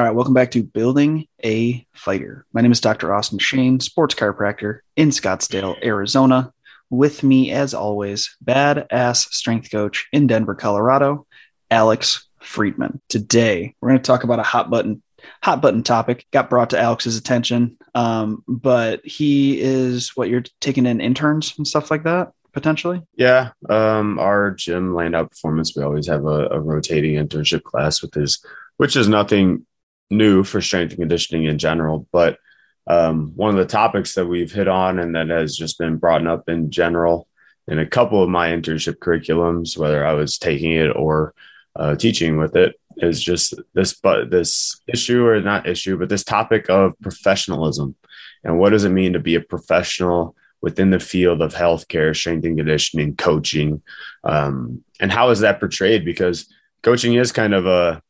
All right, welcome back to Building a Fighter. My name is Dr. Austin Shane, sports chiropractor in Scottsdale, Arizona. With me, as always, badass strength coach in Denver, Colorado, Alex Friedman. Today, we're going to talk about a hot button hot button topic. Got brought to Alex's attention, um, but he is what you're taking in interns and stuff like that potentially? Yeah. Um, our gym Landow performance, we always have a, a, rotating internship class with his, which is nothing new for strength and conditioning in general. But um, one of the topics that we've hit on and that has just been brought up in general in a couple of my internship curriculums, whether I was taking it or uh, teaching with it, is just this, but this issue or not issue, but this topic of professionalism and what does it mean to be a professional within the field of healthcare, strength and conditioning, coaching, um, and how is that portrayed? Because coaching is kind of a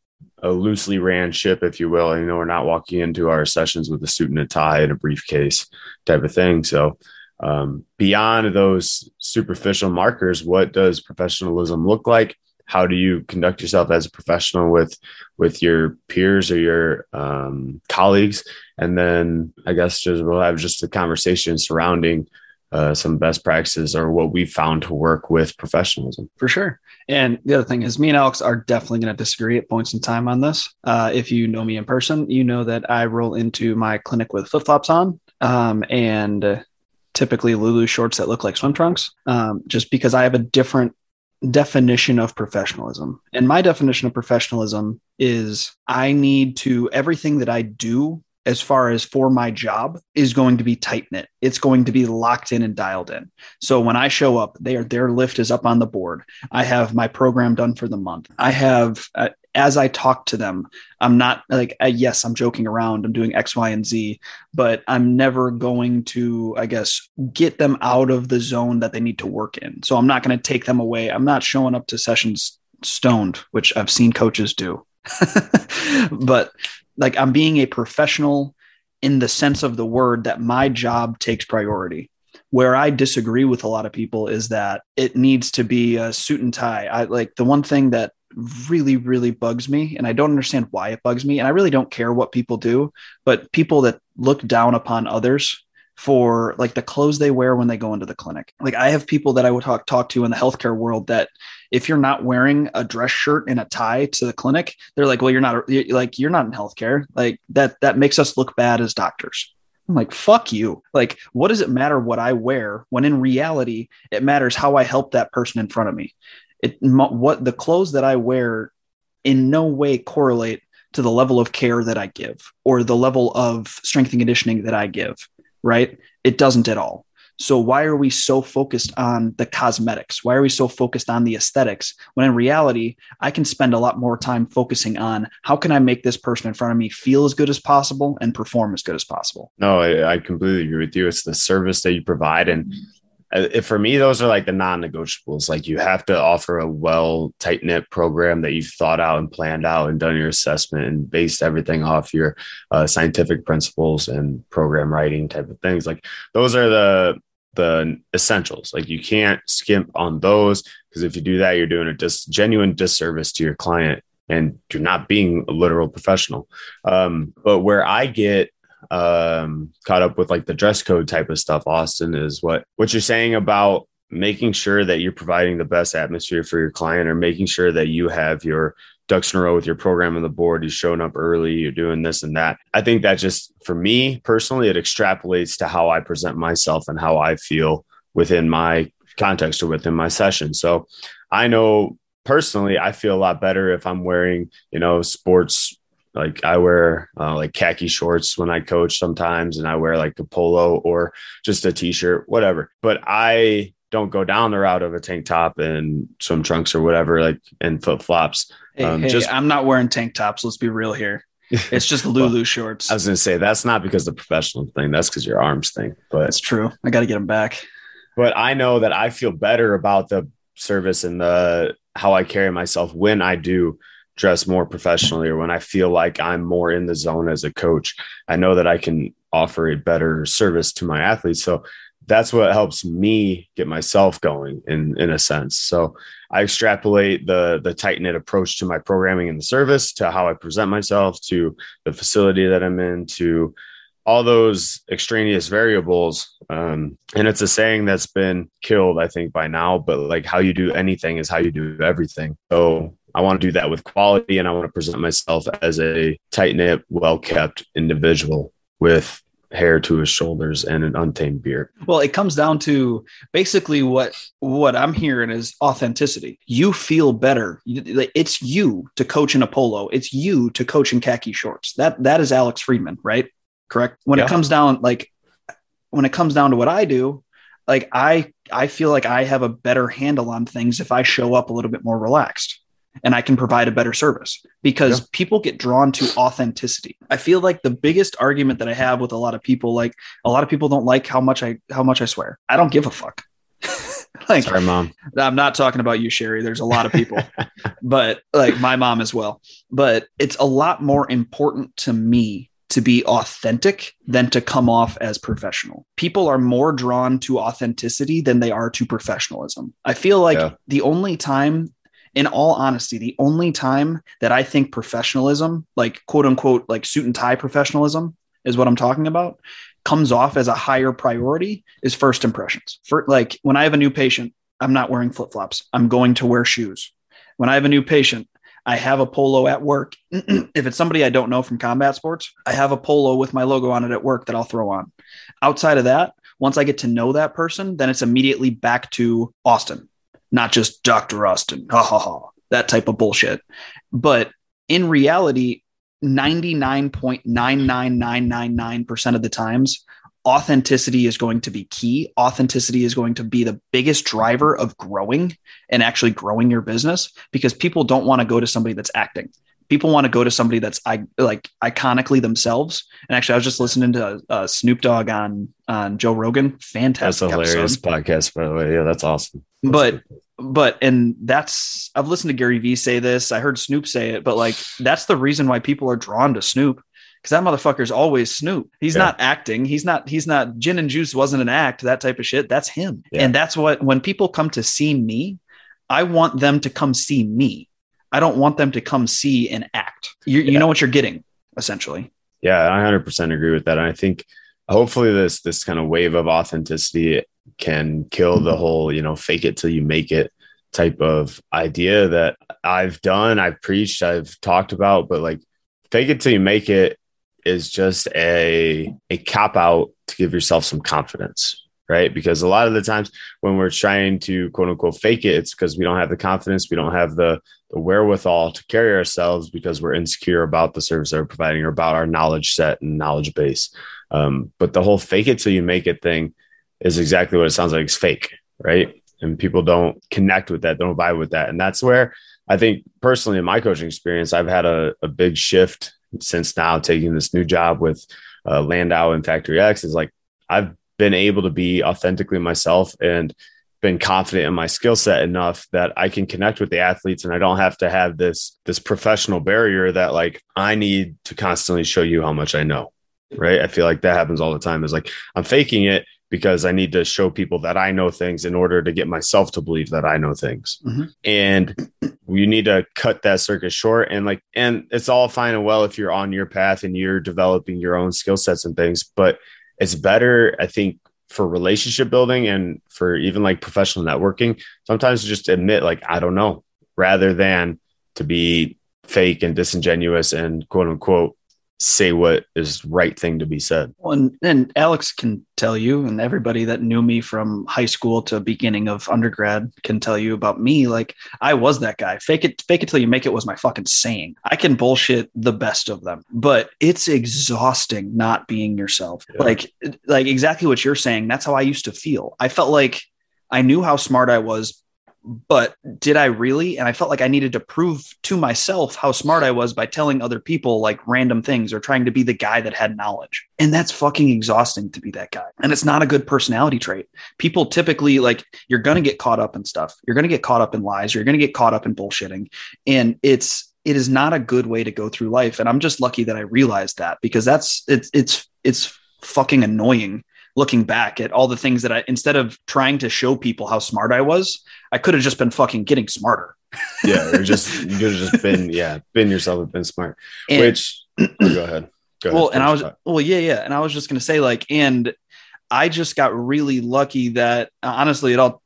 a loosely ran ship, if you will. You know, we're not walking into our sessions with a suit and a tie and a briefcase type of thing. So, um, beyond those superficial markers, what does professionalism look like? How do you conduct yourself as a professional with with your peers or your um, colleagues? And then I guess just we'll have just a conversation surrounding uh, some best practices or what we found to work with professionalism. For sure. And the other thing is, me and Alex are definitely going to disagree at points in time on this. Uh, if you know me in person, you know that I roll into my clinic with flip flops on um, and typically Lulu shorts that look like swim trunks, um, just because I have a different definition of professionalism. And my definition of professionalism is I need to, everything that I do as far as for my job is going to be tight knit. It's going to be locked in and dialed in. So when I show up, their their lift is up on the board. I have my program done for the month. I have uh, as I talk to them, I'm not like uh, yes, I'm joking around. I'm doing X, Y, and Z, but I'm never going to, I guess, get them out of the zone that they need to work in. So I'm not going to take them away. I'm not showing up to sessions stoned, which I've seen coaches do. but like I'm being a professional in the sense of the word that my job takes priority. Where I disagree with a lot of people is that it needs to be a suit and tie. I like the one thing that really, really bugs me, and I don't understand why it bugs me. And I really don't care what people do, but people that look down upon others for like the clothes they wear when they go into the clinic. Like I have people that I would talk talk to in the healthcare world that if you're not wearing a dress shirt and a tie to the clinic, they're like, "Well, you're not you're, like you're not in healthcare." Like that that makes us look bad as doctors. I'm like, "Fuck you." Like what does it matter what I wear when in reality it matters how I help that person in front of me. It what the clothes that I wear in no way correlate to the level of care that I give or the level of strength and conditioning that I give right? It doesn't at all. So why are we so focused on the cosmetics? Why are we so focused on the aesthetics when in reality, I can spend a lot more time focusing on how can I make this person in front of me feel as good as possible and perform as good as possible? No, I, I completely agree with you. It's the service that you provide and mm-hmm. Uh, for me, those are like the non-negotiables. Like you have to offer a well tight knit program that you've thought out and planned out and done your assessment and based everything off your uh, scientific principles and program writing type of things. Like those are the the essentials. Like you can't skimp on those because if you do that, you're doing a dis- genuine disservice to your client and you're not being a literal professional. Um, but where I get um, caught up with like the dress code type of stuff, Austin, is what what you're saying about making sure that you're providing the best atmosphere for your client or making sure that you have your ducks in a row with your program on the board. You're showing up early, you're doing this and that. I think that just for me personally, it extrapolates to how I present myself and how I feel within my context or within my session. So I know personally, I feel a lot better if I'm wearing, you know, sports like I wear uh, like khaki shorts when I coach sometimes, and I wear like a polo or just a t-shirt, whatever. But I don't go down the route of a tank top and swim trunks or whatever, like and flip flops. Hey, um, hey, just I'm not wearing tank tops. Let's be real here. It's just Lulu well, shorts. I was gonna say that's not because the professional thing. That's because your arms thing. But it's true. I got to get them back. But I know that I feel better about the service and the how I carry myself when I do dress more professionally or when I feel like I'm more in the zone as a coach, I know that I can offer a better service to my athletes. So that's what helps me get myself going in in a sense. So I extrapolate the the tight knit approach to my programming and the service, to how I present myself, to the facility that I'm in, to all those extraneous variables. Um, and it's a saying that's been killed, I think, by now. But like how you do anything is how you do everything. So I want to do that with quality, and I want to present myself as a tight knit, well kept individual with hair to his shoulders and an untamed beard. Well, it comes down to basically what what I'm hearing is authenticity. You feel better. It's you to coach in a polo. It's you to coach in khaki shorts. That that is Alex Friedman, right? Correct. When yeah. it comes down like when it comes down to what I do, like I I feel like I have a better handle on things if I show up a little bit more relaxed and I can provide a better service because yeah. people get drawn to authenticity. I feel like the biggest argument that I have with a lot of people, like a lot of people don't like how much I how much I swear. I don't give a fuck. like, Sorry, mom. I'm not talking about you, Sherry. There's a lot of people, but like my mom as well. But it's a lot more important to me to be authentic than to come off as professional. People are more drawn to authenticity than they are to professionalism. I feel like yeah. the only time in all honesty, the only time that I think professionalism, like quote unquote, like suit and tie professionalism, is what I'm talking about, comes off as a higher priority is first impressions. For like when I have a new patient, I'm not wearing flip flops. I'm going to wear shoes. When I have a new patient, I have a polo at work. if it's somebody I don't know from combat sports, I have a polo with my logo on it at work that I'll throw on. Outside of that, once I get to know that person, then it's immediately back to Austin not just Dr. Austin, ha ha ha, that type of bullshit. But in reality, 99.99999% of the times, authenticity is going to be key. Authenticity is going to be the biggest driver of growing and actually growing your business because people don't want to go to somebody that's acting people want to go to somebody that's I, like iconically themselves. And actually, I was just listening to uh, Snoop Dogg on on Joe Rogan. Fantastic, that's a hilarious episode. podcast, by the way. Yeah, that's awesome. But but and that's I've listened to Gary Vee say this. I heard Snoop say it, but like that's the reason why people are drawn to Snoop because that motherfucker's always Snoop. He's yeah. not acting. He's not. He's not. Gin and Juice wasn't an act. That type of shit. That's him. Yeah. And that's what when people come to see me, I want them to come see me. I don't want them to come see and act. You, yeah. you know what you're getting essentially. Yeah, I 100% agree with that. And I think hopefully this this kind of wave of authenticity can kill the whole, you know, fake it till you make it type of idea that I've done, I've preached, I've talked about, but like fake it till you make it is just a a cop out to give yourself some confidence right? Because a lot of the times when we're trying to quote unquote fake it, it's because we don't have the confidence, we don't have the, the wherewithal to carry ourselves because we're insecure about the service that we're providing or about our knowledge set and knowledge base. Um, but the whole fake it till you make it thing is exactly what it sounds like. It's fake, right? And people don't connect with that, don't vibe with that. And that's where I think personally in my coaching experience, I've had a, a big shift since now taking this new job with uh, Landow and Factory X is like I've been able to be authentically myself and been confident in my skill set enough that I can connect with the athletes and I don't have to have this this professional barrier that like I need to constantly show you how much I know. Right? I feel like that happens all the time. Is like I'm faking it because I need to show people that I know things in order to get myself to believe that I know things. Mm-hmm. And you need to cut that circuit short and like and it's all fine and well if you're on your path and you're developing your own skill sets and things, but it's better, I think, for relationship building and for even like professional networking, sometimes just admit, like, I don't know, rather than to be fake and disingenuous and quote unquote say what is right thing to be said. Well, and, and Alex can tell you, and everybody that knew me from high school to beginning of undergrad can tell you about me. Like I was that guy. Fake it, fake it till you make it was my fucking saying. I can bullshit the best of them, but it's exhausting not being yourself. Yeah. Like, like exactly what you're saying. That's how I used to feel. I felt like I knew how smart I was but did I really? And I felt like I needed to prove to myself how smart I was by telling other people like random things or trying to be the guy that had knowledge. And that's fucking exhausting to be that guy. And it's not a good personality trait. People typically like you're going to get caught up in stuff. You're going to get caught up in lies. You're going to get caught up in bullshitting. And it's it is not a good way to go through life. And I'm just lucky that I realized that because that's it's it's it's fucking annoying looking back at all the things that I instead of trying to show people how smart I was, I could have just been fucking getting smarter. yeah, just you could have just been yeah, been yourself and been smart. And, Which go ahead. Go ahead. well, ahead, and I was well, yeah, yeah, and I was just gonna say like, and I just got really lucky that uh, honestly, it all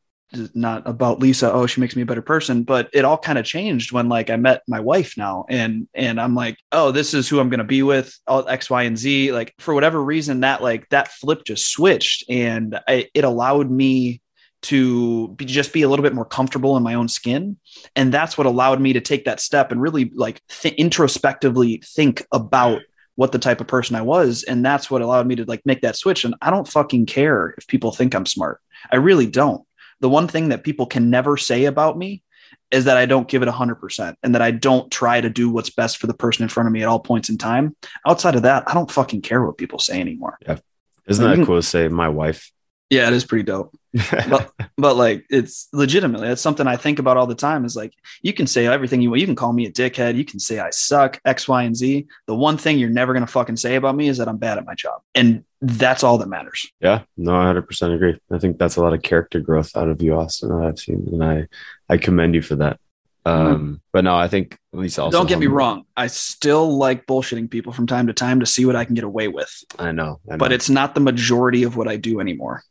not about Lisa. Oh, she makes me a better person, but it all kind of changed when like I met my wife now, and and I'm like, oh, this is who I'm gonna be with. All X, Y, and Z. Like for whatever reason, that like that flip just switched, and I, it allowed me to be, just be a little bit more comfortable in my own skin and that's what allowed me to take that step and really like th- introspectively think about what the type of person I was and that's what allowed me to like make that switch and I don't fucking care if people think I'm smart I really don't the one thing that people can never say about me is that I don't give it 100% and that I don't try to do what's best for the person in front of me at all points in time outside of that I don't fucking care what people say anymore Yeah. Isn't that cool mm-hmm. to say my wife? Yeah it is pretty dope but but like it's legitimately that's something I think about all the time is like you can say everything you want. You can call me a dickhead. You can say I suck, X, Y, and Z. The one thing you're never gonna fucking say about me is that I'm bad at my job. And that's all that matters. Yeah, no, I 100% agree. I think that's a lot of character growth out of you, Austin. that I've seen, and I, I commend you for that. Um, but no, I think at least also Mm-hmm. Don't get me wrong. I still like bullshitting people from time to time to see what I can get away with. I know, I know. But it's not the majority of what I do anymore.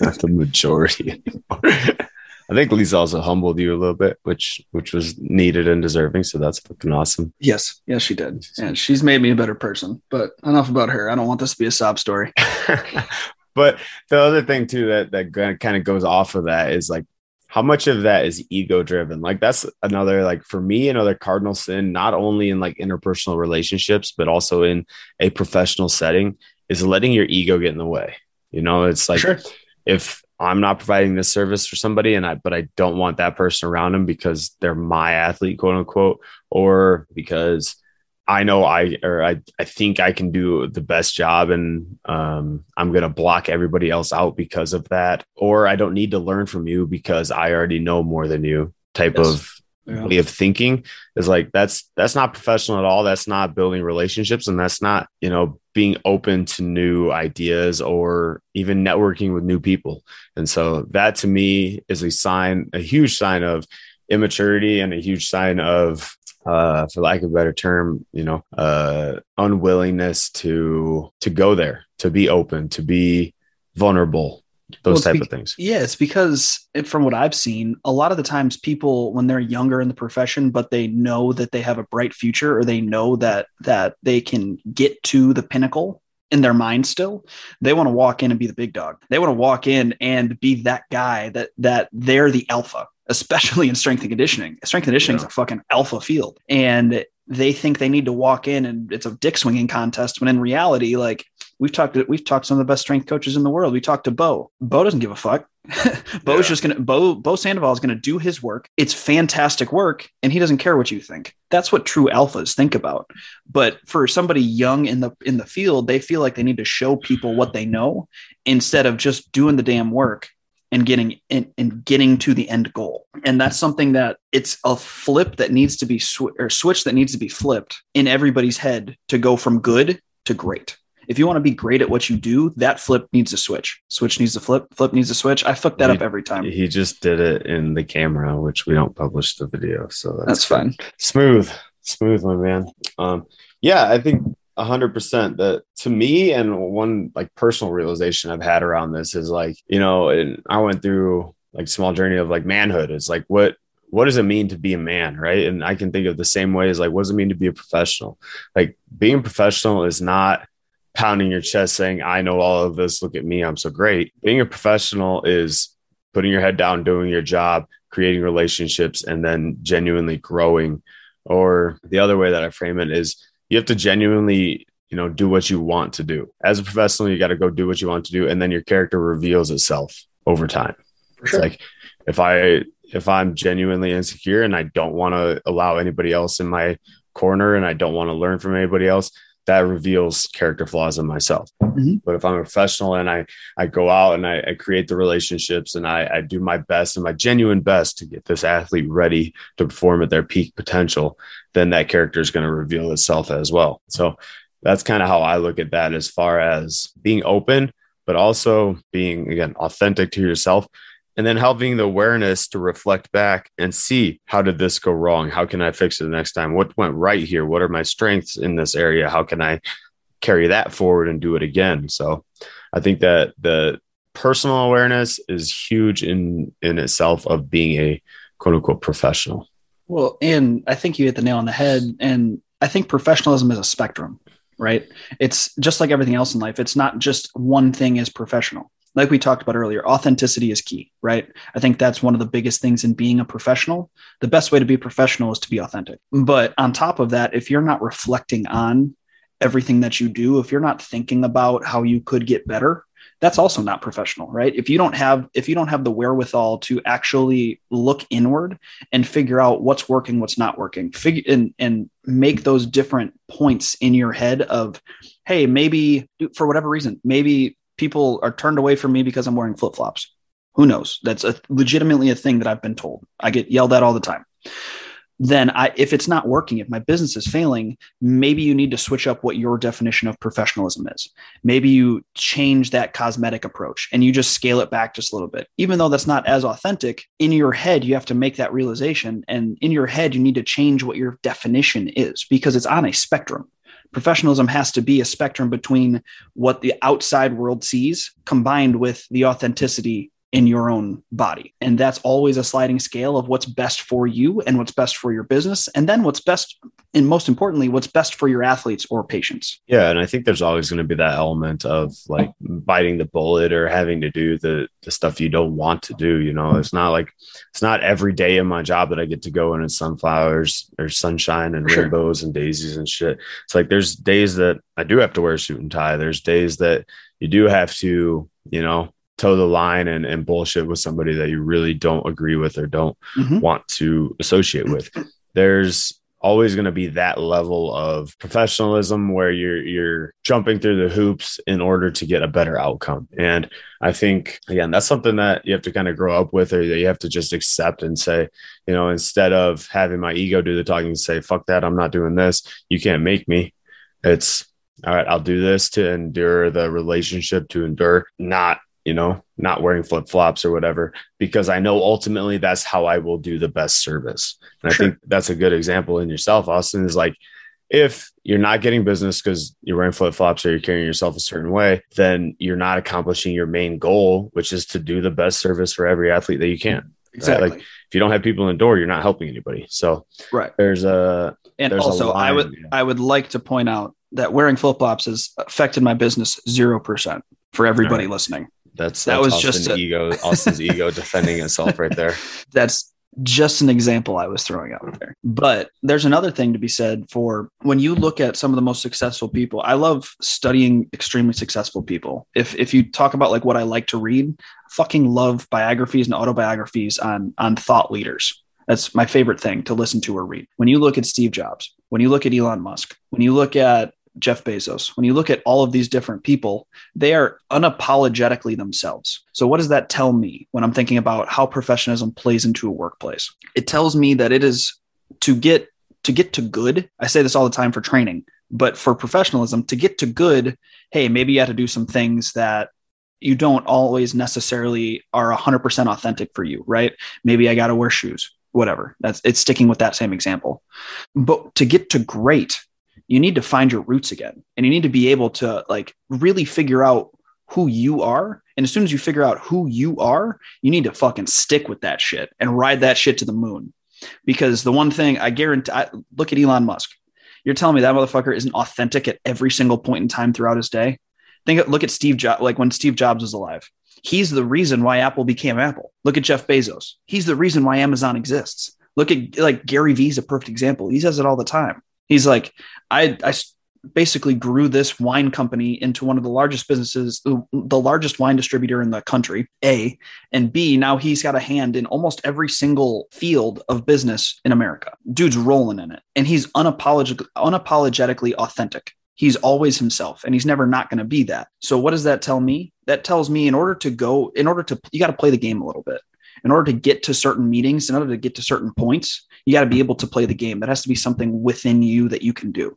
Not the majority anymore. I think Lisa also humbled you a little bit, which which was needed and deserving. So that's fucking awesome. Yes, yes, she did. And she's made me a better person. But enough about her. I don't want this to be a sob story. but the other thing too that that kind of goes off of that is like how much of that is ego driven like that's another like for me another cardinal sin not only in like interpersonal relationships but also in a professional setting is letting your ego get in the way you know it's like sure. if I'm not providing this service for somebody and I but I don't want that person around them because they're my athlete, quote unquote, or because I know I or I, I think I can do the best job and um, I'm gonna block everybody else out because of that, or I don't need to learn from you because I already know more than you type Yes. of Yeah. way of thinking is like that's that's not professional at all that's not building relationships and that's not you know being open to new ideas or even networking with new people and so that to me is a sign a huge sign of immaturity and a huge sign of uh for lack of a better term you know uh unwillingness to to go there to be open to be vulnerable those it's type be- of things Yeah, it's because it- from what I've seen, a lot of the times people when they're younger in the profession, but they know that they have a bright future or they know that that they can get to the pinnacle in their mind still, they want to walk in and be the big dog. They want to walk in and be that guy that that they're the alpha, especially in strength and conditioning. Strength and conditioning is a fucking alpha field. And they think they need to walk in and it's a dick swinging contest when in reality, like we've talked to we've talked to some of the best strength coaches in the world. We talked to Bo. Bo doesn't give a fuck. Bo's Yeah. just gonna Bo Bo Sandoval is gonna do his work. It's fantastic work, and he doesn't care what you think. That's what true alphas think about. But for somebody young in the in the field, they feel like they need to show people what they know instead of just doing the damn work and getting and, and getting to the end goal. And that's something that it's a flip that needs to be sw- or switch that needs to be flipped in everybody's head to go from good to great. If you want to be great at what you do, that flip needs to switch. Switch needs to flip. Flip needs to switch. I fuck that You- up every time. he just did it in the camera which we don't publish the video so that's, That's fine. smooth smooth my man um yeah i think a hundred percent that to me and one like personal realization i've had around this is like you know and i went through like small journey of like manhood. It's like what what does it mean to be a man right? And i can think of the same way as like what does it mean to be a professional? Like being professional is not pounding your chest saying i know all of this. Look at me. I'm so great. Being a professional is putting your head down doing your job creating relationships and then genuinely growing. Or the other way that i frame it is you have to genuinely you know do what you want to do. As a professional you got to go do what you want to do and then your character reveals itself over time. For it's like if i if i'm genuinely insecure and i don't want to allow anybody else in my corner and i don't want to learn from anybody else that reveals character flaws in myself Mhm. but if i'm a professional and i i go out and i, I create the relationships and I, I do my best and my genuine best to get this athlete ready to perform at their peak potential then that character is going to reveal itself as well so that's kind of how I look at that as far as being open, but also being, again, authentic to yourself. And then having the awareness to reflect back and see how did this go wrong? How can I fix it the next time? What went right here? What are my strengths in this area? How can I carry that forward and do it again? So I think that the personal awareness is huge in in itself of being a quote unquote professional. Well, and I think you hit the nail on the head. And I think professionalism is a spectrum right? It's just like everything else in life. It's not just one thing is professional. Like we talked about earlier, authenticity is key, right? I think that's one of the biggest things in being a professional. The best way to be professional is to be authentic. But on top of that, if you're not reflecting on everything that you do, if you're not thinking about how you could get better, that's also not professional right if you don't have if you don't have the wherewithal to actually look inward and figure out what's working what's not working figure and and make those different points in your head of hey maybe for whatever reason maybe people are turned away from me because i'm wearing flip-flops who knows that's a legitimately a thing that i've been told i get yelled at all the time then I, if it's not working, if my business is failing, maybe you need to switch up what your definition of professionalism is. Maybe you change that cosmetic approach and you just scale it back just a little bit. Even though that's not as authentic, in your head, you have to make that realization. And in your head, you need to change what your definition is because it's on a spectrum. Professionalism has to be a spectrum between what the outside world sees combined with the authenticity in your own body. And that's always a sliding scale of what's best for you and what's best for your business. And then what's best, and most importantly, what's best for your athletes or patients. Yeah. And I think there's always going to be that element of like biting the bullet or having to do the, the stuff you don't want to do. You know, it's not like, it's not every day in my job that I get to go in and sunflowers or sunshine and sure. rainbows and daisies and shit. It's like there's days that I do have to wear a suit and tie. There's days that you do have to, you know, toe the line and, and bullshit with somebody that you really don't agree with or don't mm-hmm. want to associate with. There's always going to be that level of professionalism where you're you're jumping through the hoops in order to get a better outcome. And I think again, that's something that you have to kind of grow up with or that you have to just accept and say, you know, instead of having my ego do the talking and say, fuck that, I'm not doing this. You can't make me. It's all right, I'll do this to endure the relationship, to endure not you know, not wearing flip flops or whatever, because I know ultimately that's how I will do the best service. And sure. I think that's a good example in yourself, Austin, is like if you're not getting business because you're wearing flip flops or you're carrying yourself a certain way, then you're not accomplishing your main goal, which is to do the best service for every athlete that you can. Exactly. Right? Like if you don't have people in the door, you're not helping anybody. So right. there's a and there's also a line, I would. I would like to point out that wearing flip flops has affected my business zero percent for everybody right. listening. That's, that that's was Austin just a- ego, Austin's ego defending itself right there. That's just an example I was throwing out there. But there's another thing to be said for when you look at some of the most successful people. I love studying extremely successful people. If if you talk about like what I like to read, fucking love biographies and autobiographies on on thought leaders. That's my favorite thing to listen to or read. When you look at Steve Jobs, when you look at Elon Musk, when you look at Jeff Bezos, when you look at all of these different people, they are unapologetically themselves. So, what does that tell me when I'm thinking about how professionalism plays into a workplace? It tells me that it is to get to get to good. I say this all the time for training, but for professionalism, to get to good, hey, maybe you have to do some things that you don't always necessarily are 100% authentic for you, right? Maybe I got to wear shoes, whatever. That's it's sticking with that same example. But to get to great, you need to find your roots again. And you need to be able to like really figure out who you are. And as soon as you figure out who you are you need to fucking stick with that shit and ride that shit to the moon. Because the one thing i guarantee I, look at elon musk. You're telling me that motherfucker isn't authentic at every single point in time throughout his day? Think look at steve jobs like when steve jobs was alive. He's the reason why apple became apple. Look at jeff bezos. He's the reason why amazon exists. Look at like gary vee's a perfect example. He says it all the time He's like, I, I basically grew this wine company into one of the largest businesses, the largest wine distributor in the country, A, and B, now he's got a hand in almost every single field of business in America. Dude's rolling in it. And he's unapologetic, unapologetically authentic. He's always himself and he's never not going to be that. So what does that tell me? That tells me in order to go, in order to, you got to play the game a little bit. In order to get to certain meetings, in order to get to certain points, you got to be able to play the game. That has to be something within you that you can do.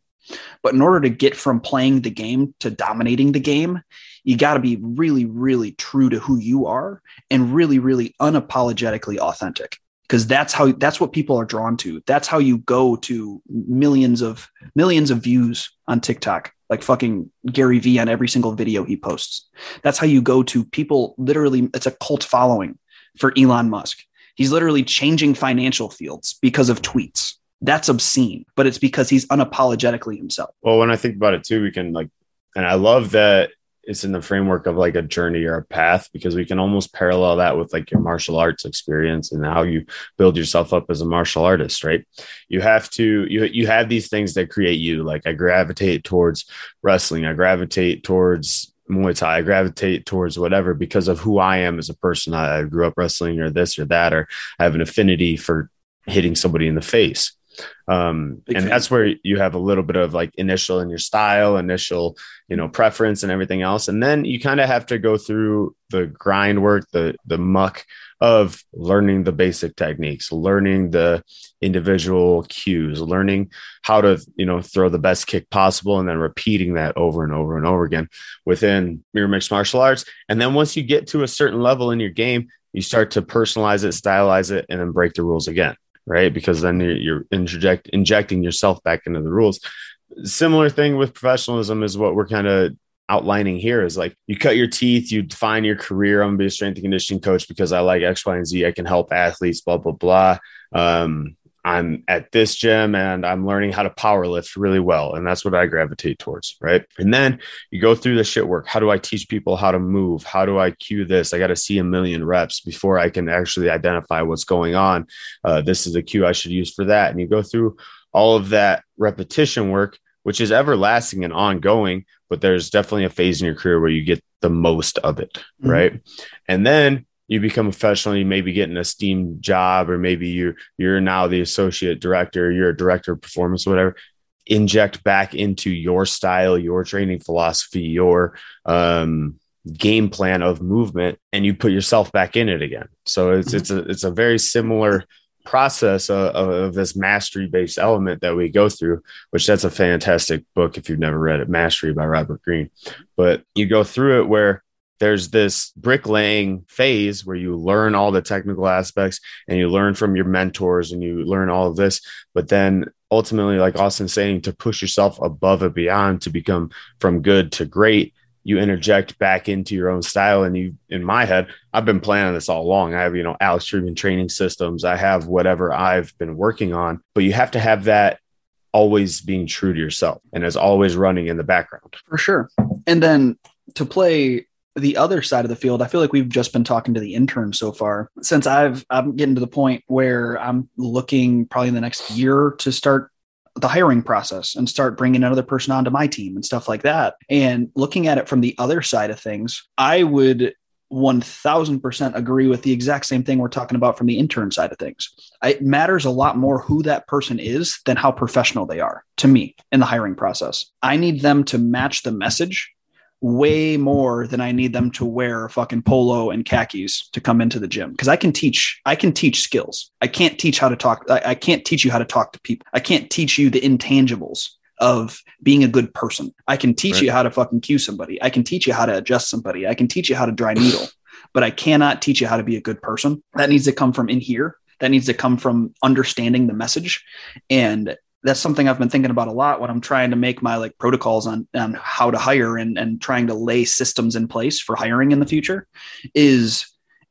But in order to get from playing the game to dominating the game, you got to be really, really true to who you are and really, really unapologetically authentic. Because that's how that's what people are drawn to. That's how you go to millions of millions of views on TikTok, like fucking Gary Vee on every single video he posts. That's how you go to people literally, it's a cult following for Elon Musk. He's literally changing financial fields because of tweets. That's obscene, but it's because he's unapologetically himself. Well, when I think about it too, we can like, and I love that it's in the framework of like a journey or a path because we can almost parallel that with like your martial arts experience and how you build yourself up as a martial artist right you have to you you have these things that create you like i gravitate towards wrestling i gravitate towards Muay Thai, I gravitate towards whatever because of who I am as a person. I, I grew up wrestling or this or that, or I have an affinity for hitting somebody in the face um, and fan. that's where you have a little bit of like initial in your style initial you know preference and everything else and then you kind of have to go through the grind work the the muck of learning the basic techniques learning the individual cues learning how to you know throw the best kick possible and then repeating that over and over and over again within your mixed martial arts and then once you get to a certain level in your game you start to personalize it stylize it and then break the rules again right? Because then you're, inject, injecting yourself back into the rules. Similar thing with professionalism is what we're kind of outlining here is like you cut your teeth, you define your career. I'm gonna be a strength and conditioning coach because I like X, Y, and Z. I can help athletes, blah, blah, blah. Um, I'm at this gym and I'm learning how to power lift really well. And that's what I gravitate towards. Right. And then you go through the shit work. How do I teach people how to move? How do I cue this? I got to see a million reps before I can actually identify what's going on. Uh, this is the cue I should use for that. And you go through all of that repetition work, which is everlasting and ongoing, but there's definitely a phase in your career where you get the most of it. Mm-hmm. Right. And then you become a professional, you maybe get an esteemed job, or maybe you're you're now the associate director, you're a director of performance, whatever. Inject back into your style, your training philosophy, your um, game plan of movement, and you put yourself back in it again. So it's it's a it's a very similar process of, of, this mastery based element that we go through, which that's a fantastic book if you've never read it, Mastery by Robert Greene. But you go through it where there's this bricklaying phase where you learn all the technical aspects and you learn from your mentors and you learn all of this but then ultimately like austin saying to push yourself above and beyond to become from good to great you interject back into your own style and you in my head i've been planning this all along i have you know alex Trebien training systems i have whatever i've been working on but you have to have that always being true to yourself and as always running in the background for sure and then to play the other side of the field, I feel like we've just been talking to the intern so far. Since I've I'm getting to the point where I'm looking probably in the next year to start the hiring process and start bringing another person onto my team and stuff like that. And looking at it from the other side of things, I would 1000% agree with the exact same thing we're talking about from the intern side of things. It matters a lot more who that person is than how professional they are to me in the hiring process. I need them to match the message way more than I need them to wear fucking polo and khakis to come into the gym. Cause I can teach, I can teach skills. I can't teach how to talk. I, I, can't teach you how to talk to people. I can't teach you the intangibles of being a good person. I can teach right. you how to fucking cue somebody. I can teach you how to adjust somebody. I can teach you how to dry needle, but I cannot teach you how to be a good person. That needs to come from in here. That needs to come from understanding the message and that's something I've been thinking about a lot when I'm trying to make my like protocols on on how to hire and and trying to lay systems in place for hiring in the future is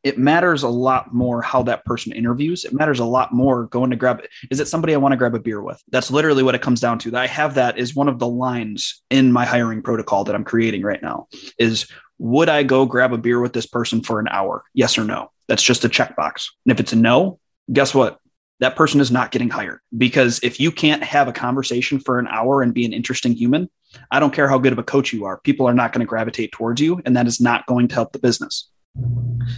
it matters a lot more how that person interviews. It matters a lot more going to grab is it somebody I want to grab a beer with? That's literally what it comes down to. That I have that is one of the lines in my hiring protocol that I'm creating right now is would I go grab a beer with this person for an hour? Yes or no? That's just a checkbox. And if it's a no, guess what? that person is not getting hired because if you can't have a conversation for an hour and be an interesting human, I don't care how good of a coach you are, people are not going to gravitate towards you, and that is not going to help the business.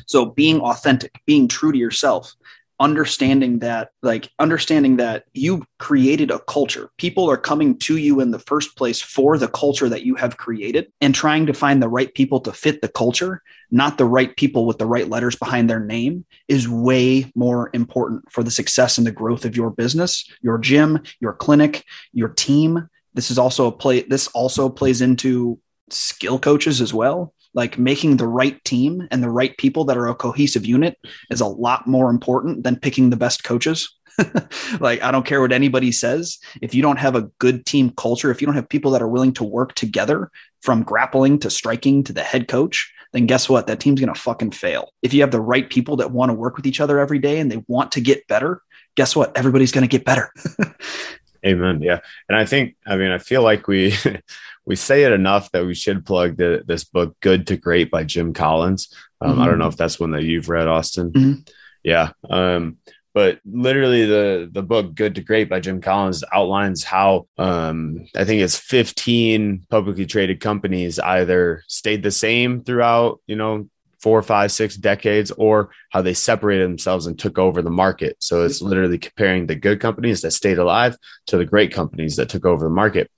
So, being authentic, being true to yourself, understanding that like understanding that you created a culture. People are coming to you in the first place for the culture that you have created and trying to find the right people to fit the culture not the right people with the right letters behind their name is way more important for the success and the growth of your business your gym your clinic your team. This is also a play this also plays into skill coaches as well like making the right team and the right people that are a cohesive unit is a lot more important than picking the best coaches. Like i don't care what anybody says. If you don't have a good team culture if you don't have people that are willing to work together from grappling to striking to the head coach then guess what? That team's going to fucking fail. If you have the right people that want to work with each other every day and they want to get better guess what? Everybody's going to get better. Amen. Yeah. And I think, I mean, I feel like we, we say it enough that we should plug the, this book, Good to Great by Jim Collins. Um, mm-hmm. I don't mm-hmm. know if that's one that you've read, Austin. Mm-hmm. Yeah. Um, but literally the the book good to great by jim collins outlines how um, i think it's 15 publicly traded companies either stayed the same throughout you know four, five, six decades, or how they separated themselves and took over the market. So it's literally comparing the good companies that stayed alive to the great companies that took over the market.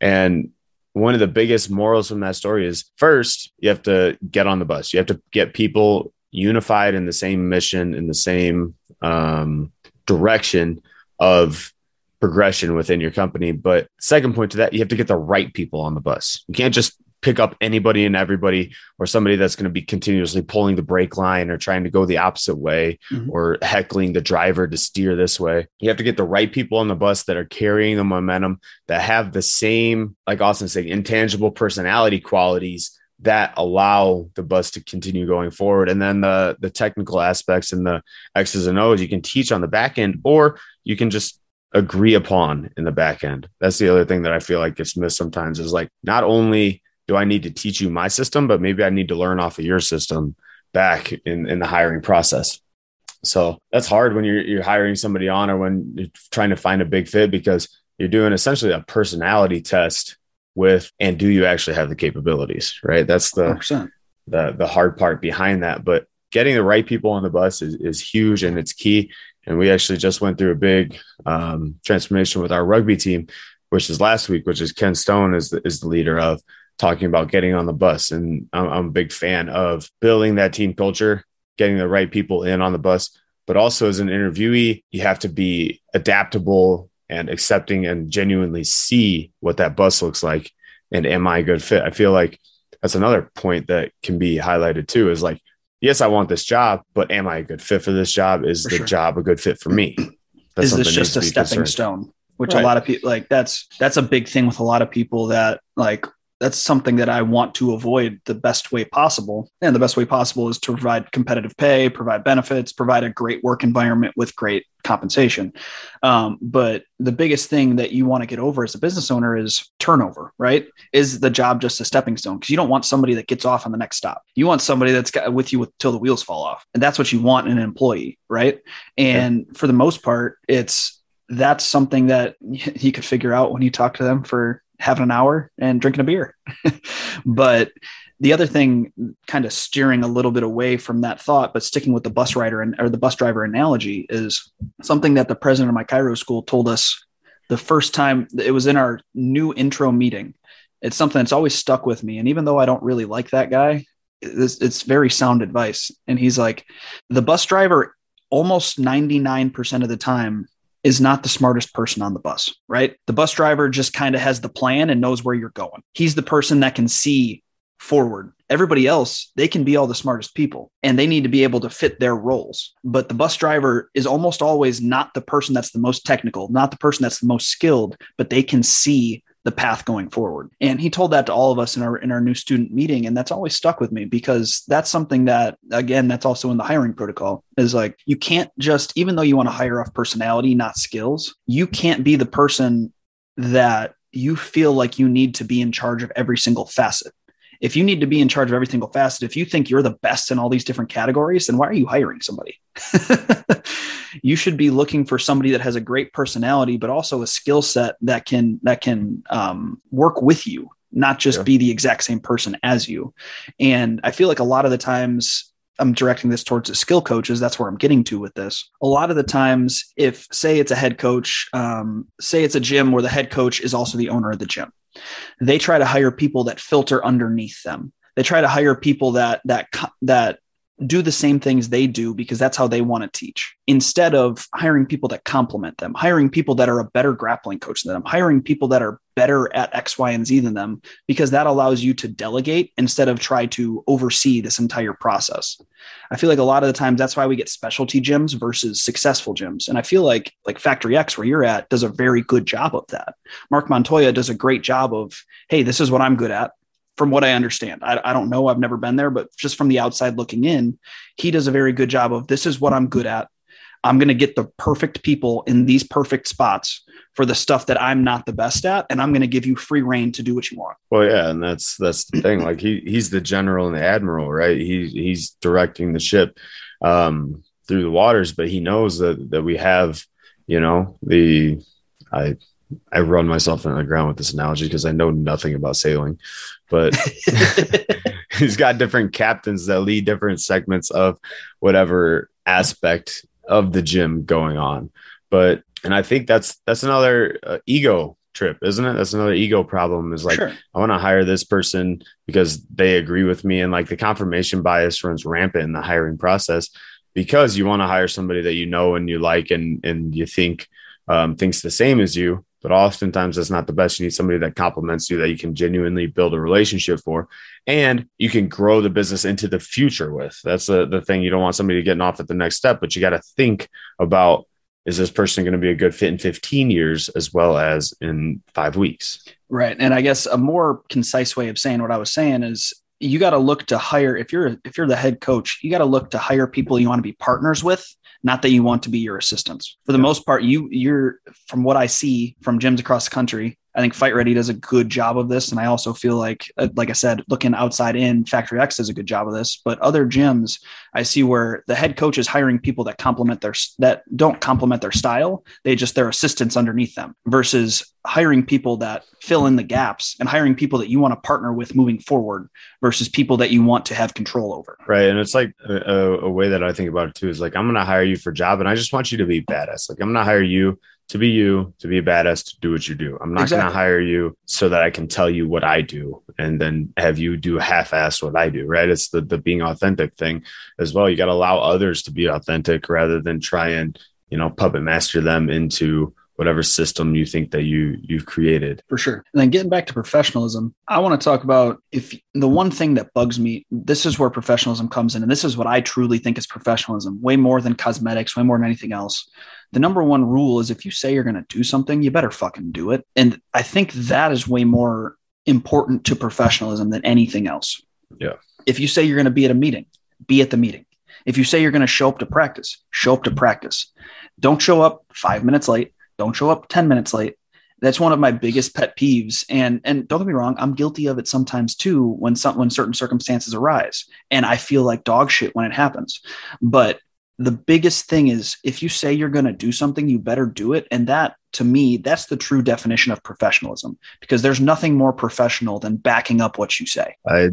And one of the biggest morals from that story is first, you have to get on the bus. You have to get people unified in the same mission, in the same um, direction of progression within your company. But second point to that, you have to get the right people on the bus. You can't just pick up anybody and everybody or somebody that's going to be continuously pulling the brake line or trying to go the opposite way mm-hmm. or heckling the driver to steer this way. You have to get the right people on the bus that are carrying the momentum that have the same, like Austin said, intangible personality qualities that allow the bus to continue going forward. And then the the technical aspects and the X's and O's you can teach on the back end, or you can just agree upon in the back end. That's the other thing that I feel like gets missed sometimes is like not only do I need to teach you my system, but maybe I need to learn off of your system back in, in the hiring process. So that's hard when you're, you're hiring somebody on or when you're trying to find a big fit because you're doing essentially a personality test with, and do you actually have the capabilities, right? That's the, 100%. the, the hard part behind that. But getting the right people on the bus is, is huge and it's key. And we actually just went through a big um, transformation with our rugby team, which is last week, which is Ken Stone is the, is the leader of talking about getting on the bus. And I'm, I'm, a big fan of building that team culture, getting the right people in on the bus. But also, as an interviewee, you have to be adaptable and accepting and genuinely see what that bus looks like. And am I a good fit? I feel like that's another point that can be highlighted too is like, yes, I want this job, but am I a good fit for this job? Is for the sure. job a good fit for me? That's is this just a stepping concerned. stone? Which right. a lot of people like that's that's a big thing with a lot of people that like that's something that I want to avoid the best way possible. And the best way possible is to provide competitive pay, provide benefits, provide a great work environment with great compensation. Um, but the biggest thing that you want to get over as a business owner is turnover, right? Is the job just a stepping stone? Because you don't want somebody that gets off on the next stop. You want somebody that's got with you till the wheels fall off. And that's what you want in an employee, right? And for the most part, it's that's something that you could figure out when you talk to them for having an hour and drinking a beer. but the other thing, kind of steering a little bit away from that thought, but sticking with the bus rider and or the bus driver analogy, is something that the president of my chiro school told us the first time. It was in our new intro meeting. It's something that's always stuck with me, and even though I don't really like that guy, it's, it's very sound advice. And he's like, the bus driver almost 99% of the time is not the smartest person on the bus, right? The bus driver just kind of has the plan and knows where you're going. He's the person that can see forward. Everybody else, they can be all the smartest people and they need to be able to fit their roles. But the bus driver is almost always not the person that's the most technical, not the person that's the most skilled, but they can see the path going forward. And he told that to all of us in our in our new student meeting and that's always stuck with me because that's something that again that's also in the hiring protocol is like you can't just even though you want to hire off personality not skills, you can't be the person that you feel like you need to be in charge of every single facet. If you need to be in charge of every single facet, if you think you're the best in all these different categories, then why are you hiring somebody? you should be looking for somebody that has a great personality, but also a skill set that can that can um, work with you, not just yeah. be the exact same person as you. And I feel like a lot of the times I'm directing this towards the skill coaches. That's where I'm getting to with this. A lot of the times, if say it's a head coach, um, say it's a gym where the head coach is also the owner of the gym, they try to hire people that filter underneath them. They try to hire people that that that do the same things they do because that's how they want to teach instead of hiring people that complement them, hiring people that are a better grappling coach than them, hiring people that are better at X, Y, and Z than them, because that allows you to delegate instead of try to oversee this entire process. I feel like a lot of the times that's why we get specialty gyms versus successful gyms. And I feel like like Factory X, where you're at, does a very good job of that. Marc Montoya does a great job of, hey, this is what I'm good at from what I understand. I, I, don't know. I've never been there, but just from the outside looking in, he does a very good job of this is what I'm good at. I'm going to get the perfect people in these perfect spots for the stuff that I'm not the best at, and I'm going to give you free rein to do what you want. Well, yeah, and that's that's the thing. Like he he's the general and the admiral, right? He he's directing the ship um, through the waters, but he knows that that we have, you know, the I I run myself in the ground with this analogy because I know nothing about sailing, but he's got different captains that lead different segments of whatever aspect of the gym going on. But and I think that's that's another uh, ego trip, isn't it? That's another ego problem. Is like sure. I want to hire this person because they agree with me, and like the confirmation bias runs rampant in the hiring process because you want to hire somebody that you know and you like and and you think um, thinks the same as you but oftentimes that's not the best. You need somebody that complements you that you can genuinely build a relationship for and you can grow the business into the future with. That's the, the thing. You don't want somebody getting off at the next step, but you got to think about is this person going to be a good fit in 15 years as well as in five weeks? Right. And I guess a more concise way of saying what I was saying is you got to look to hire if you're if you're the head coach, you got to look to hire people you want to be partners with not that you want to be your assistants. For the yeah. most part, you you're from what I see from gyms across the country, I think Fight Ready does a good job of this, and I also feel like, uh, like I said, looking outside in, Factory X does a good job of this. But other gyms, I see where the head coach is hiring people that complement their that don't complement their style. They just their assistants underneath them, versus hiring people that fill in the gaps and hiring people that you want to partner with moving forward versus people that you want to have control over. Right, and it's like a, a way that I think about it too is like I'm going to hire you for job, and I just want you to be badass. Like I'm going to hire you to be you, to be a badass, to do what you do. I'm not exactly. going to hire you so that I can tell you what I do and then have you do half-ass what I do. Right? It's the the being authentic thing as well. You got to allow others to be authentic rather than try and you know puppet master them into whatever system you think that you you've created for sure and then getting back to professionalism i want to talk about if the one thing that bugs me this is where professionalism comes in and this is what i truly think is professionalism way more than cosmetics way more than anything else the number one rule is if you say you're going to do something, you better fucking do it. And I think that is way more important to professionalism than anything else. Yeah. If you say you're going to be at a meeting, be at the meeting. If you say you're going to show up to practice, show up to practice. Don't show up five minutes late. Don't show up 10 minutes late. That's one of my biggest pet peeves. And and don't get me wrong, I'm guilty of it sometimes too when some when certain circumstances arise. And I feel like dog shit when it happens. But the biggest thing is if you say you're going to do something, you better do it. And that, to me, that's the true definition of professionalism because there's nothing more professional than backing up what you say. I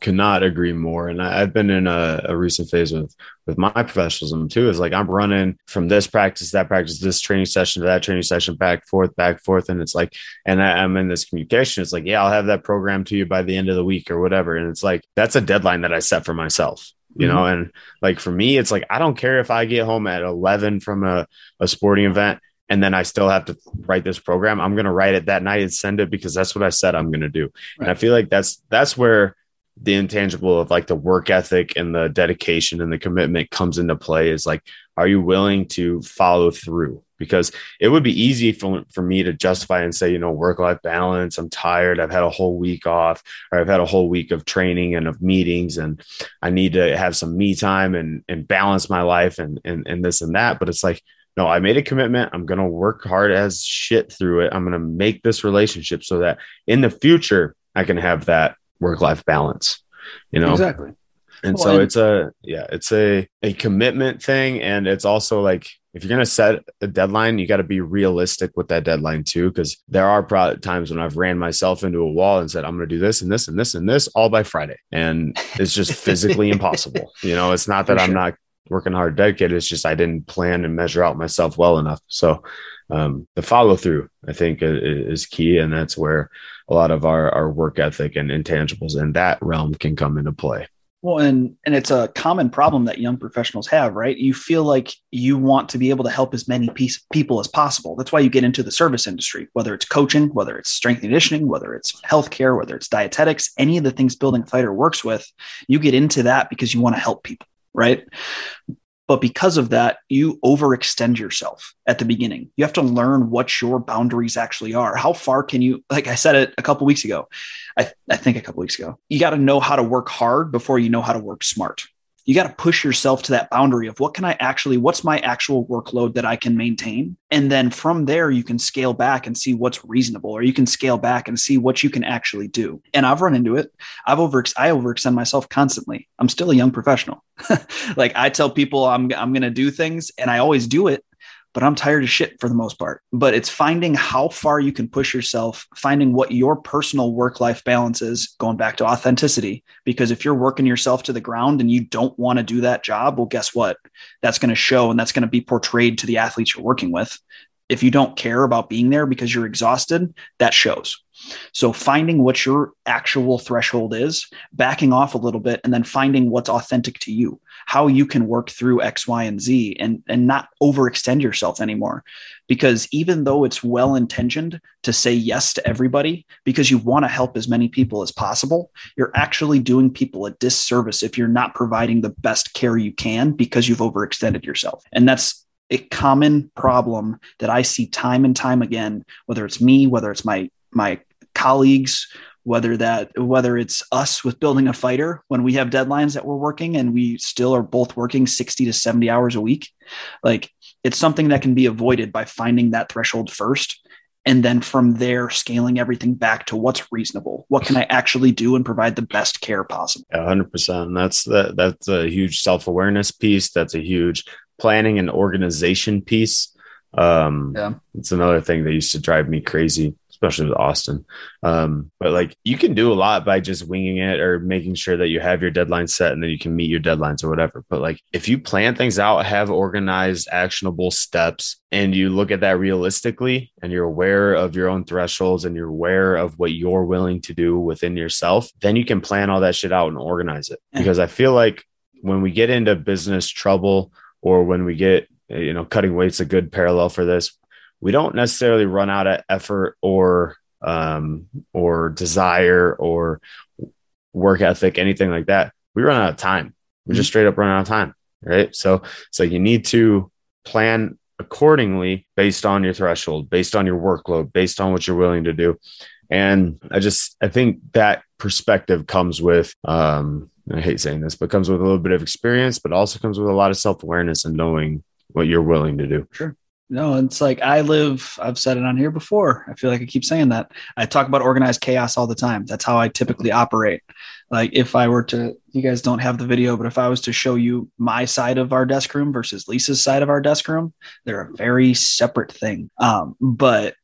cannot agree more. And I, have been in a, a, recent phase with with my professionalism too. Is like I'm running from this practice, that practice, this training session to that training session, back forth, back forth, and it's like, and I, I'm in this communication. It's like, yeah, I'll have that program to you by the end of the week or whatever. And it's like that's a deadline that I set for myself you mm-hmm. know and like for me it's like i don't care if i get home at 11 from a, a sporting event and then i still have to write this program i'm going to write it that night and send it because that's what i said i'm going to do right. and i feel like that's that's where the intangible of like the work ethic and the dedication and the commitment comes into play is like are you willing to follow through because it would be easy for, for me to justify and say, you know, work life balance. I'm tired. I've had a whole week off, or I've had a whole week of training and of meetings, and I need to have some me time and and balance my life and and and this and that. But it's like, no, I made a commitment. I'm gonna work hard as shit through it. I'm gonna make this relationship so that in the future I can have that work life balance. You know, exactly. And well, so and- it's a yeah, it's a a commitment thing, and it's also like if you're going to set a deadline, you got to be realistic with that deadline too. Cause there are pro- times when I've ran myself into a wall and said, I'm going to do this and this and this and this all by Friday. And it's just physically impossible. You know, it's not that I'm not working hard, dedicated. It's just I didn't plan and measure out myself well enough. So um, the follow through, I think, is key. And that's where a lot of our, our work ethic and intangibles in that realm can come into play. Well, and and it's a common problem that young professionals have, right? You feel like you want to be able to help as many piece, people as possible. That's why you get into the service industry, whether it's coaching, whether it's strength conditioning, whether it's healthcare, whether it's dietetics, any of the things building fighter works with. You get into that because you want to help people, right? But because of that, you overextend yourself at the beginning. You have to learn what your boundaries actually are. How far can you, like I said it a couple weeks ago, I, I think a couple weeks ago, you got to know how to work hard before you know how to work smart you got to push yourself to that boundary of what can I actually, what's my actual workload that I can maintain? And then from there, you can scale back and see what's reasonable, or you can scale back and see what you can actually do. And I've run into it. I've over, I overextend myself constantly. I'm still a young professional. like I tell people I'm, I'm going to do things and I always do it but I'm tired of shit for the most part. But it's finding how far you can push yourself, finding what your personal work life balance is, going back to authenticity. Because if you're working yourself to the ground and you don't want to do that job, well, guess what? That's going to show and that's going to be portrayed to the athletes you're working with. If you don't care about being there because you're exhausted, that shows. So finding what your actual threshold is, backing off a little bit, and then finding what's authentic to you, how you can work through X, Y, and Z and, and not overextend yourself anymore. Because even though it's well intentioned to say yes to everybody because you want to help as many people as possible, you're actually doing people a disservice if you're not providing the best care you can because you've overextended yourself. And that's a common problem that I see time and time again, whether it's me, whether it's my my colleagues whether that whether it's us with building a fighter when we have deadlines that we're working and we still are both working 60 to 70 hours a week like it's something that can be avoided by finding that threshold first and then from there scaling everything back to what's reasonable. What can i actually do and provide the best care possible? Yeah, 100% that's that that's a huge self-awareness piece. That's a huge planning and organization piece. Um yeah. it's another thing that used to drive me crazy especially with Austin. Um, but like you can do a lot by just winging it or making sure that you have your deadline set and then you can meet your deadlines or whatever. But like if you plan things out, have organized, actionable steps, and you look at that realistically and you're aware of your own thresholds and you're aware of what you're willing to do within yourself, then you can plan all that shit out and organize it. Because I feel like when we get into business trouble or when we get you know cutting weight's a good parallel for this we don't necessarily run out of effort or um, or desire or work ethic, anything like that. We run out of time. We just mm-hmm. straight up run out of time, right? So, so you need to plan accordingly based on your threshold, based on your workload, based on what you're willing to do. And I just, I think that perspective comes with, um, I hate saying this, but comes with a little bit of experience, but also comes with a lot of self awareness and knowing what you're willing to do. Sure. No, it's like I live, I've said it on here before. I feel like I keep saying that. I talk about organized chaos all the time. That's how I typically operate. Like if I were to, you guys don't have the video, but if I was to show you my side of our desk room versus Lisa's side of our desk room, they're a very separate thing. Um, but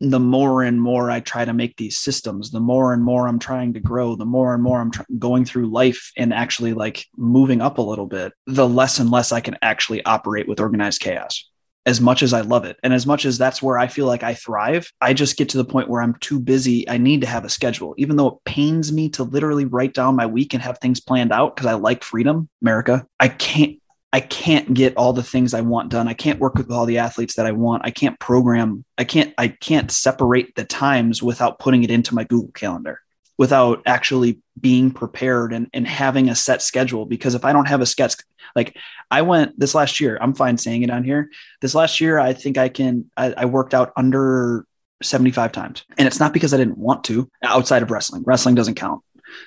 the more and more I try to make these systems, the more and more I'm trying to grow, the more and more I'm tr- going through life and actually like moving up a little bit, the less and less I can actually operate with organized chaos as much as I love it. And as much as that's where I feel like I thrive, I just get to the point where I'm too busy. I need to have a schedule, even though it pains me to literally write down my week and have things planned out because I like freedom, America. I can't. I can't get all the things I want done. I can't work with all the athletes that I want. I can't program. I can't I can't separate the times without putting it into my Google Calendar without actually being prepared and, and having a set schedule. Because if I don't have a sketch, like I went this last year, I'm fine saying it on here. This last year, I think I can, I, I worked out under 75 times. And it's not because I didn't want to outside of wrestling. Wrestling doesn't count.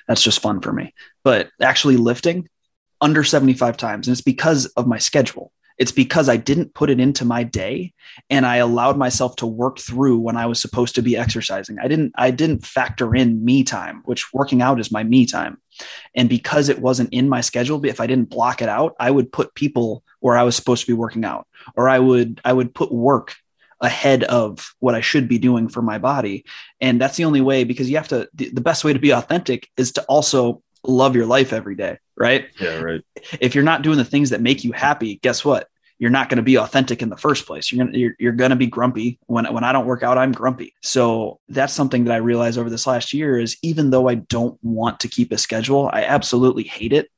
That's just fun for me. But actually lifting under 75 times. And it's because of my schedule. It's because I didn't put it into my day and I allowed myself to work through when I was supposed to be exercising. I didn't I didn't factor in me time, which working out is my me time. And because it wasn't in my schedule, if I didn't block it out, I would put people where I was supposed to be working out or I would I would put work ahead of what I should be doing for my body. And that's the only way because you have to the best way to be authentic is to also love your life every day, right? Yeah, right. If you're not doing the things that make you happy, guess what? You're not going to be authentic in the first place. You're gonna you're, you're going to be grumpy when when I don't work out. I'm grumpy. So that's something that I realized over this last year is even though I don't want to keep a schedule, I absolutely hate it.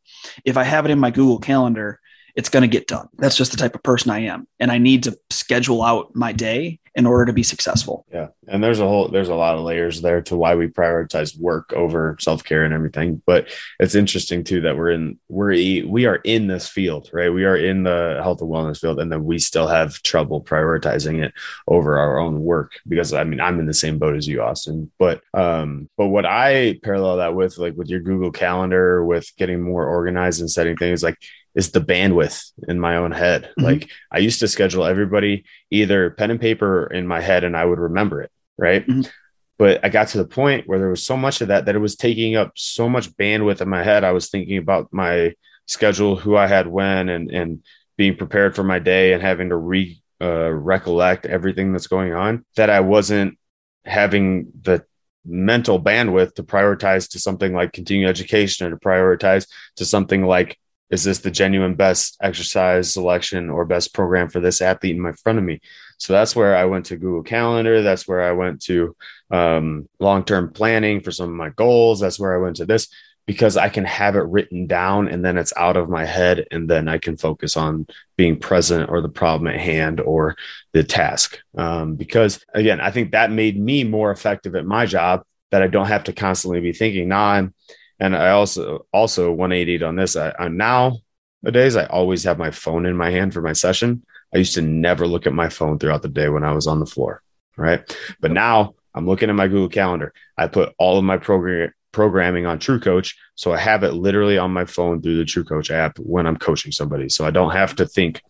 if I have it in my Google Calendar, it's going to get done. That's just the type of person I am. And I need to schedule out my day in order to be successful. Yeah. And there's a whole, there's a lot of layers there to why we prioritize work over self care and everything. But it's interesting too that we're in, we're, we are in this field, right? We are in the health and wellness field. And then we still have trouble prioritizing it over our own work because I mean, I'm in the same boat as you, Austin. But, um, but what I parallel that with, like with your Google Calendar, with getting more organized and setting things like, is the bandwidth in my own head. Mm-hmm. Like I used to schedule everybody either pen and paper in my head and I would remember it. Right. Mm-hmm. But I got to the point where there was so much of that that it was taking up so much bandwidth in my head. I was thinking about my schedule, who I had when, and, and being prepared for my day and having to re uh, recollect everything that's going on that I wasn't having the mental bandwidth to prioritize to something like continuing education or to prioritize to something like is this the genuine best exercise selection or best program for this athlete in my front of me? So that's where i went to google calendar. That's where i went to um, long-term planning for some of my goals. That's where i went to this because i can have it written down and then it's out of my head and then i can focus on being present or the problem at hand or the task. Um, because again i think that made me more effective at my job that i don't have to constantly be thinking now i'm and I also also 180 on this. I, I nowadays I always have my phone in my hand for my session. I used to never look at my phone throughout the day when I was on the floor, right? But now I'm looking at my Google Calendar. I put all of my program programming on True Coach, so I have it literally on my phone through the True Coach app when I'm coaching somebody. So I don't have to think,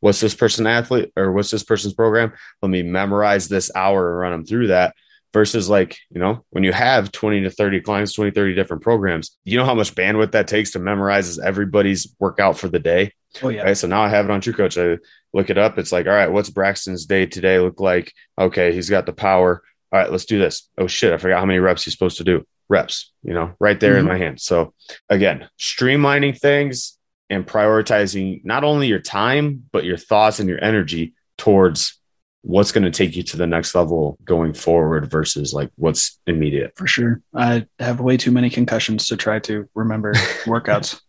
what's this person athlete or what's this person's program? Let me memorize this hour and run them through that versus like you know when you have 20 to 30 clients 20 30 different programs you know how much bandwidth that takes to memorize everybody's workout for the day? Oh yeah. Right? So now i have it on true coach i look it up. It's like all right what's braxton's day today look like? Okay he's got the power. All right let's do this. Oh shit i forgot how many reps he's supposed to do. Reps you know right there mm-hmm. in my hand. So again streamlining things and prioritizing not only your time but your thoughts and your energy towards what's going to take you to the next level going forward versus like what's immediate. For sure. I have way too many concussions to try to remember workouts.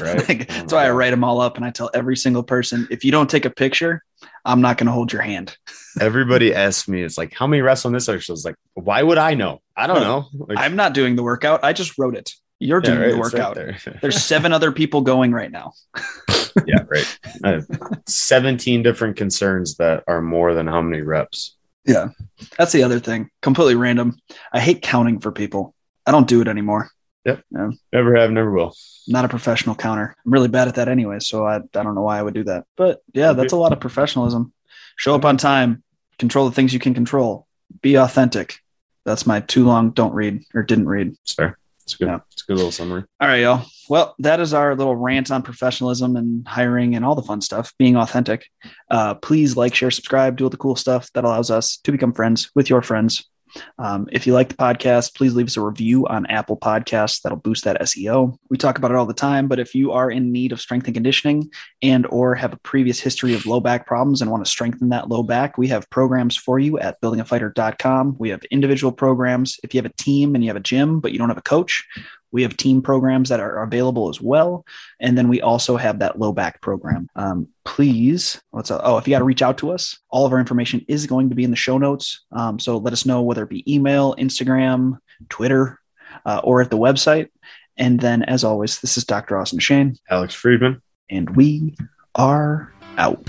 right. like, oh that's why I write them all up and I tell every single person if you don't take a picture, I'm not going to hold your hand. Everybody asks me, it's like, how many reps on this exercise? Like, why would I know? I don't know. Like, I'm not doing the workout. I just wrote it. You're doing yeah, right, the workout. Right there. There's seven other people going right now. yeah, right. I have 17 different concerns that are more than how many reps. Yeah. That's the other thing. Completely random. I hate counting for people. I don't do it anymore. Yep. Yeah. Never have, never will. Not a professional counter. I'm really bad at that anyway. So I, I don't know why I would do that. But yeah, that's a lot of professionalism. Show up on time, control the things you can control, be authentic. That's my too long don't read or didn't read. Fair. It's good. Yeah. It's a good little summary. All right, y'all. Well, that is our little rant on professionalism and hiring and all the fun stuff, being authentic. Uh, please like, share, subscribe, do all the cool stuff that allows us to become friends with your friends. Um, if you like the podcast, please leave us a review on Apple Podcasts. That'll boost that SEO. We talk about it all the time, but if you are in need of strength and conditioning and or have a previous history of low back problems and want to strengthen that low back, we have programs for you at buildingafighter.com. We have individual programs. If you have a team and you have a gym, but you don't have a coach, we have team programs that are available as well. And then we also have that low back program. Um, please, what's up? Oh, if you got to reach out to us, all of our information is going to be in the show notes. Um, so let us know whether it be email, Instagram, Twitter, uh, or at the website. And then, as always, this is Dr. Austin Shane, Alex Friedman, and we are out.